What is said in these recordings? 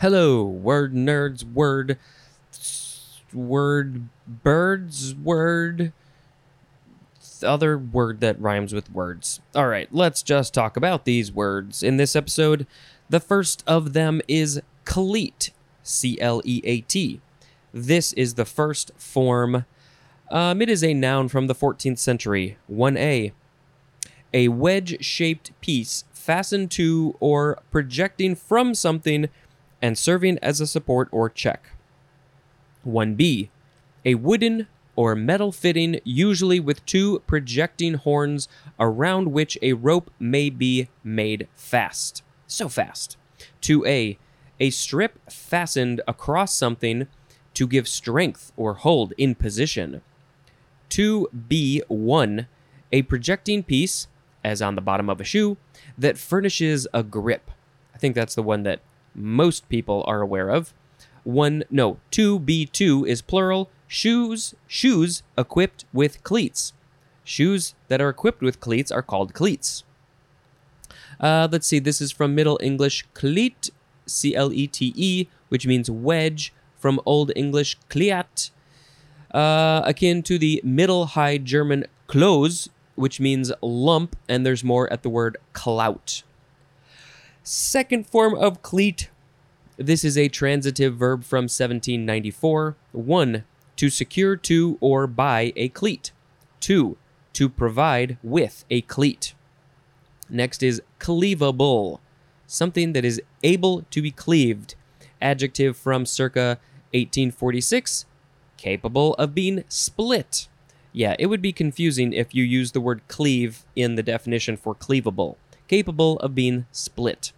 Hello, word nerds, word, word birds, word, other word that rhymes with words. All right, let's just talk about these words in this episode. The first of them is cleat, C L E A T. This is the first form. Um, it is a noun from the 14th century. 1a. A wedge shaped piece fastened to or projecting from something and serving as a support or check. 1b. A wooden or metal fitting, usually with two projecting horns around which a rope may be made fast. So fast. 2a. A strip fastened across something to give strength or hold in position. 2b1. A projecting piece, as on the bottom of a shoe, that furnishes a grip. I think that's the one that most people are aware of. One, no, 2b2 is plural. Shoes, shoes equipped with cleats. Shoes that are equipped with cleats are called cleats. Uh, let's see, this is from Middle English cleat, C L E T E, which means wedge, from Old English kleat, uh, akin to the Middle High German close, which means lump, and there's more at the word clout. Second form of cleat. This is a transitive verb from 1794. 1. To secure to or buy a cleat. 2. To provide with a cleat. Next is cleavable, something that is able to be cleaved. Adjective from circa 1846, capable of being split. Yeah, it would be confusing if you use the word cleave in the definition for cleavable. Capable of being split.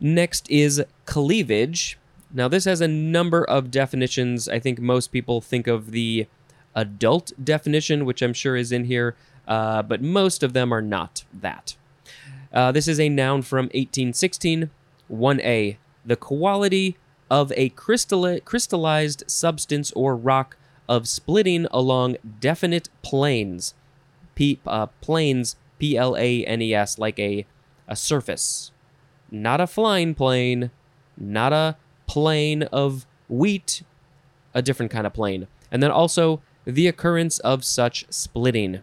Next is cleavage. Now, this has a number of definitions. I think most people think of the adult definition, which I'm sure is in here, uh, but most of them are not that. Uh, this is a noun from 1816. 1a. The quality of a crystalli- crystallized substance or rock of splitting along definite planes. P- uh, planes, P L A N E S, like a, a surface. Not a flying plane, not a plane of wheat, a different kind of plane. And then also the occurrence of such splitting.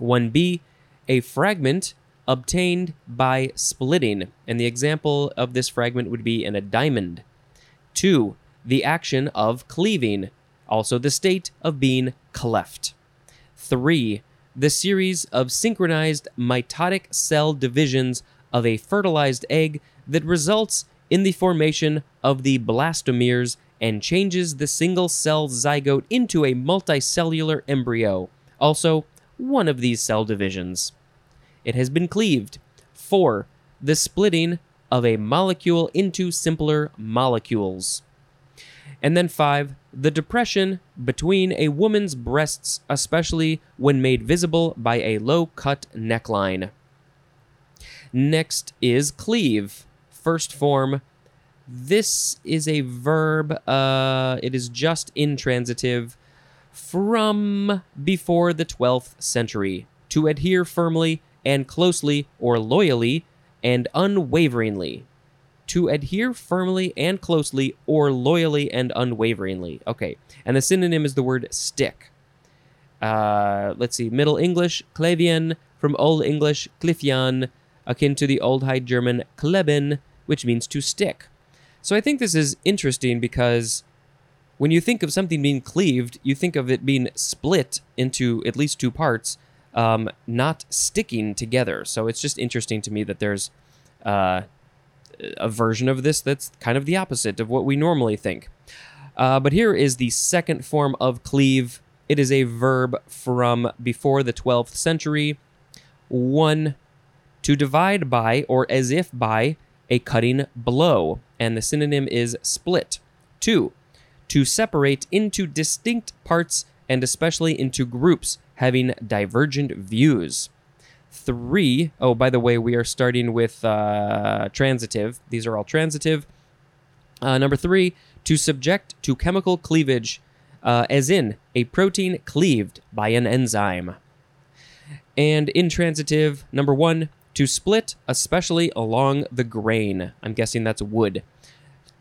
1b, a fragment obtained by splitting. And the example of this fragment would be in a diamond. 2. The action of cleaving, also the state of being cleft. 3. The series of synchronized mitotic cell divisions of a fertilized egg that results in the formation of the blastomeres and changes the single cell zygote into a multicellular embryo, also one of these cell divisions. It has been cleaved. 4. The splitting of a molecule into simpler molecules. And then 5. The depression between a woman's breasts, especially when made visible by a low cut neckline. Next is cleave. First form. This is a verb. Uh, it is just intransitive from before the 12th century. To adhere firmly and closely or loyally and unwaveringly. To adhere firmly and closely or loyally and unwaveringly. Okay. And the synonym is the word stick. Uh, let's see. Middle English, Klavian, from Old English, clifian, akin to the Old High German kleben, which means to stick. So I think this is interesting because when you think of something being cleaved, you think of it being split into at least two parts, um, not sticking together. So it's just interesting to me that there's uh, a version of this that's kind of the opposite of what we normally think. Uh, but here is the second form of cleave. It is a verb from before the 12th century. One, to divide by or as if by a cutting blow, and the synonym is split. Two, to separate into distinct parts and especially into groups having divergent views. Three, oh, by the way, we are starting with uh, transitive. These are all transitive. Uh, number three, to subject to chemical cleavage, uh, as in a protein cleaved by an enzyme. And intransitive, number one, to split, especially along the grain. I'm guessing that's wood.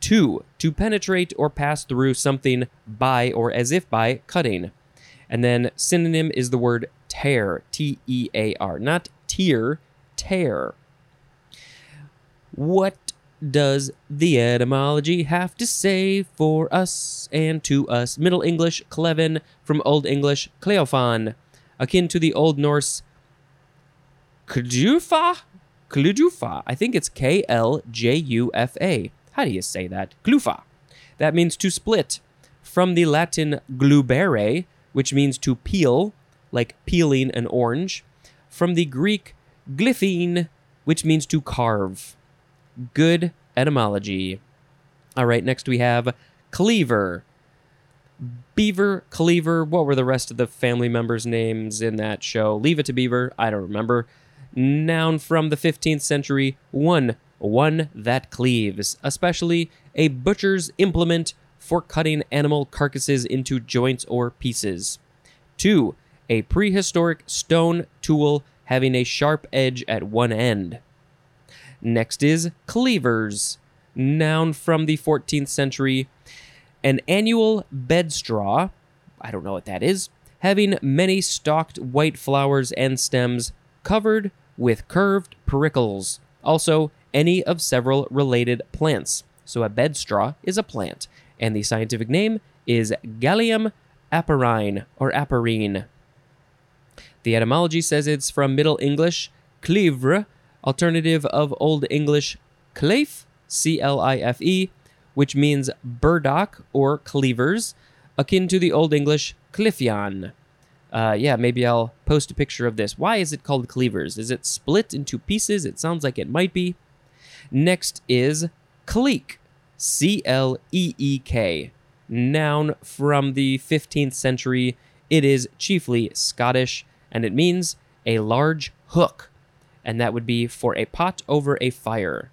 Two, to penetrate or pass through something by or as if by cutting. And then synonym is the word tear, T E A R, not tear, tear. What does the etymology have to say for us and to us? Middle English, cleven, from Old English, cleofan, akin to the Old Norse Kljufa? Kljufa. I think it's K L J U F A. How do you say that? Klufa. That means to split. From the Latin glubere, which means to peel, like peeling an orange. From the Greek glyphine, which means to carve. Good etymology. All right, next we have cleaver. Beaver, Cleaver, what were the rest of the family members' names in that show? Leave it to Beaver, I don't remember. Noun from the 15th century, one, one that cleaves, especially a butcher's implement for cutting animal carcasses into joints or pieces. Two, a prehistoric stone tool having a sharp edge at one end. Next is cleavers, noun from the 14th century, an annual bedstraw, I don't know what that is, having many stalked white flowers and stems covered with curved prickles. Also, any of several related plants. So a bedstraw is a plant, and the scientific name is Galium aparine or aperine. The etymology says it's from Middle English cleivre, alternative of Old English clife, C L I F E, which means burdock or cleavers, akin to the Old English clifian. Uh, yeah, maybe I'll post a picture of this. Why is it called cleavers? Is it split into pieces? It sounds like it might be. Next is cleek, C L E E K, noun from the 15th century. It is chiefly Scottish and it means a large hook, and that would be for a pot over a fire.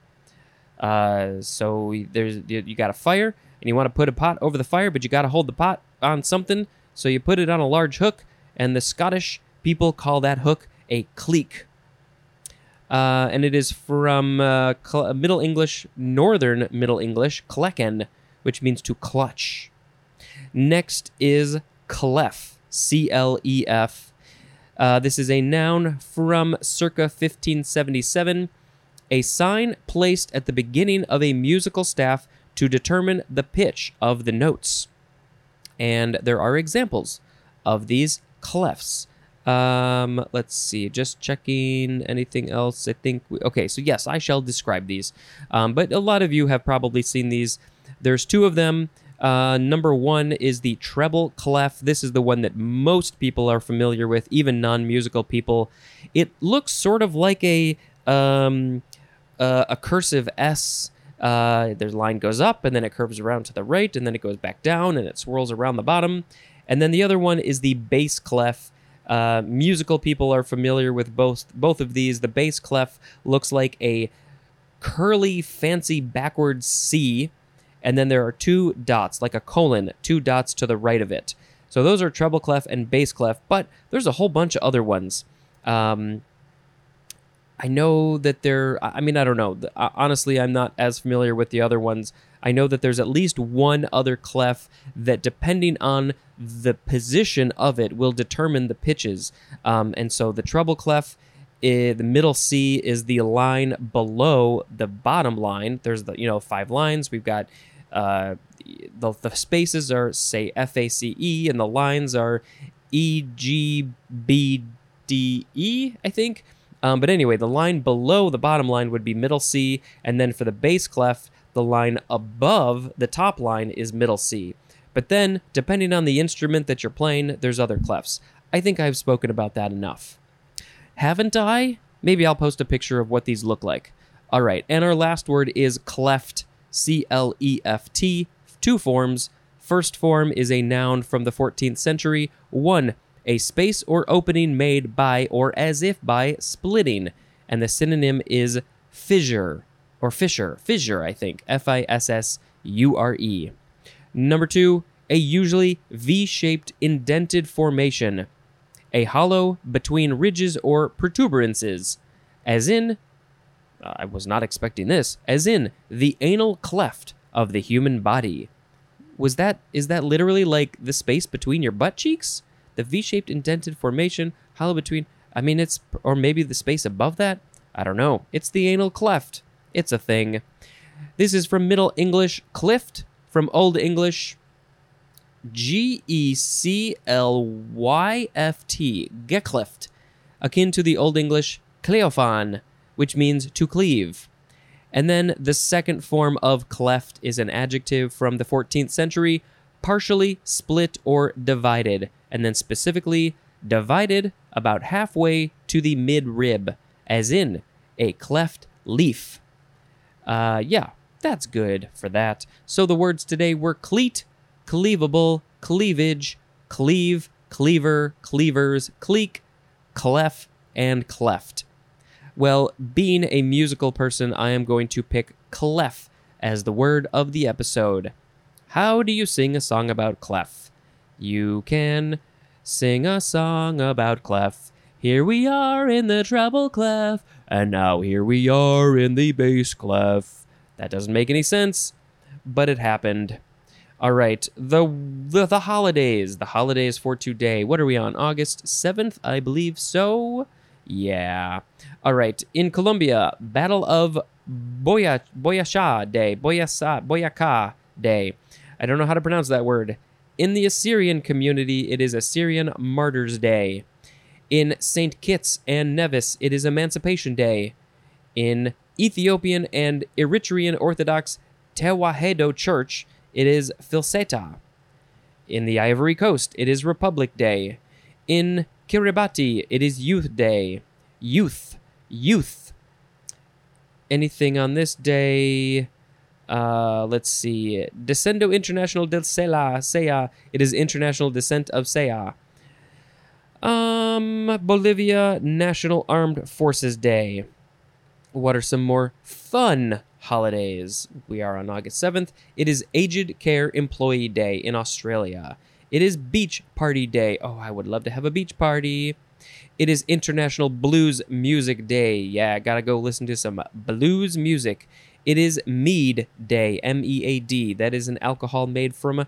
Uh, so there's you got a fire and you want to put a pot over the fire, but you got to hold the pot on something, so you put it on a large hook, and the Scottish people call that hook a cleek. Uh, and it is from uh, Cl- Middle English, Northern Middle English, klecken, which means to clutch. Next is clef, C L E F, uh, this is a noun from circa 1577, a sign placed at the beginning of a musical staff to determine the pitch of the notes. And there are examples of these clefs. Um, let's see, just checking anything else. I think, we, okay, so yes, I shall describe these. Um, but a lot of you have probably seen these. There's two of them. Uh, number one is the treble clef. This is the one that most people are familiar with, even non-musical people. It looks sort of like a um, uh, a cursive S. Uh, their line goes up and then it curves around to the right and then it goes back down and it swirls around the bottom. And then the other one is the bass clef. Uh, musical people are familiar with both both of these. The bass clef looks like a curly, fancy backwards C and then there are two dots, like a colon, two dots to the right of it. So those are treble clef and bass clef, but there's a whole bunch of other ones. Um, I know that there. I mean, I don't know. Honestly, I'm not as familiar with the other ones. I know that there's at least one other clef that, depending on the position of it, will determine the pitches. Um, and so the treble clef the middle C is the line below the bottom line. There's the you know five lines. We've got uh, the, the spaces are say F A C E and the lines are E G B D E, I think. Um, but anyway, the line below the bottom line would be middle C, and then for the bass clef, the line above the top line is middle C. But then, depending on the instrument that you're playing, there's other clefs. I think I've spoken about that enough. Haven't I? Maybe I'll post a picture of what these look like. All right, and our last word is cleft C L E F T, two forms. First form is a noun from the 14th century. One, a space or opening made by or as if by splitting. And the synonym is fissure or fissure. Fissure, I think. F I S S U R E. Number two, a usually V shaped indented formation. A hollow between ridges or protuberances. As in, I was not expecting this, as in the anal cleft of the human body. Was that is that literally like the space between your butt cheeks? The V-shaped indented formation hollow between I mean it's or maybe the space above that? I don't know. It's the anal cleft. It's a thing. This is from Middle English clift, from Old English G E C L Y F T, geclyft, akin to the Old English cleofan, which means to cleave. And then the second form of cleft is an adjective from the 14th century, partially split or divided, and then specifically divided about halfway to the mid rib, as in a cleft leaf. Uh, yeah, that's good for that. So the words today were cleat, cleavable, cleavage, cleave, cleaver, cleavers, cleek, clef, and cleft. Well, being a musical person, I am going to pick clef as the word of the episode. How do you sing a song about clef? You can sing a song about clef. Here we are in the treble clef, and now here we are in the bass clef. That doesn't make any sense, but it happened. All right, the, the the holidays, the holidays for today. What are we on? August 7th, I believe so. Yeah. All right, in Colombia, Battle of Boya Boyasha Day, Boyasa Boyaca Day. I don't know how to pronounce that word. In the Assyrian community, it is Assyrian Martyrs Day. In St. Kitts and Nevis, it is Emancipation Day. In Ethiopian and Eritrean Orthodox Tewahedo Church, it is Filseta. In the Ivory Coast, it is Republic Day. In Kiribati, it is Youth Day. Youth. Youth. Anything on this day? Uh, let's see. Descenso International del Sella, Seya. It is International Descent of Seya. Um, Bolivia National Armed Forces Day. What are some more fun holidays? We are on August 7th. It is Aged Care Employee Day in Australia. It is Beach Party Day. Oh, I would love to have a beach party. It is International Blues Music Day. Yeah, gotta go listen to some blues music. It is Mead Day, M E A D. That is an alcohol made from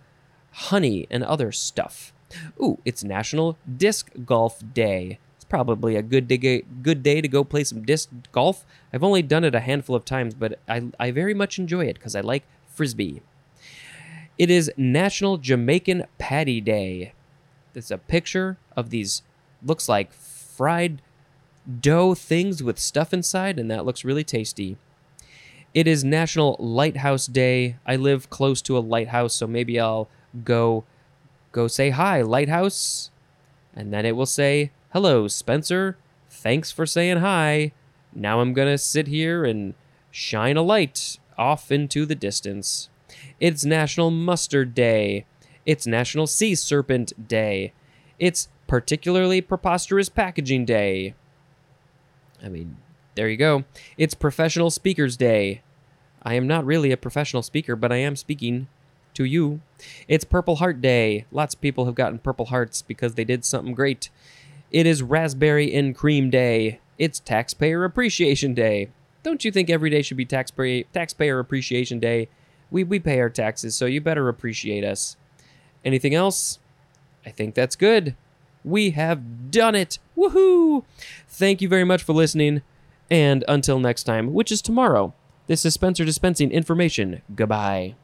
honey and other stuff. Ooh, it's National Disc Golf Day. It's probably a good day, good day to go play some disc golf. I've only done it a handful of times, but I, I very much enjoy it because I like frisbee. It is National Jamaican Patty Day. It's a picture of these, looks like fried dough things with stuff inside, and that looks really tasty. It is National Lighthouse Day. I live close to a lighthouse, so maybe I'll go go say hi, lighthouse. And then it will say, "Hello, Spencer. Thanks for saying hi. Now I'm going to sit here and shine a light off into the distance." It's National Mustard Day. It's National Sea Serpent Day. It's particularly preposterous packaging day. I mean, there you go. It's Professional Speakers Day. I am not really a professional speaker, but I am speaking to you. It's Purple Heart Day. Lots of people have gotten Purple Hearts because they did something great. It is Raspberry and Cream Day. It's Taxpayer Appreciation Day. Don't you think every day should be taxpayer taxpayer appreciation day? We we pay our taxes, so you better appreciate us. Anything else? I think that's good. We have done it. Woohoo! Thank you very much for listening, and until next time, which is tomorrow. This is Spencer dispensing information. Goodbye.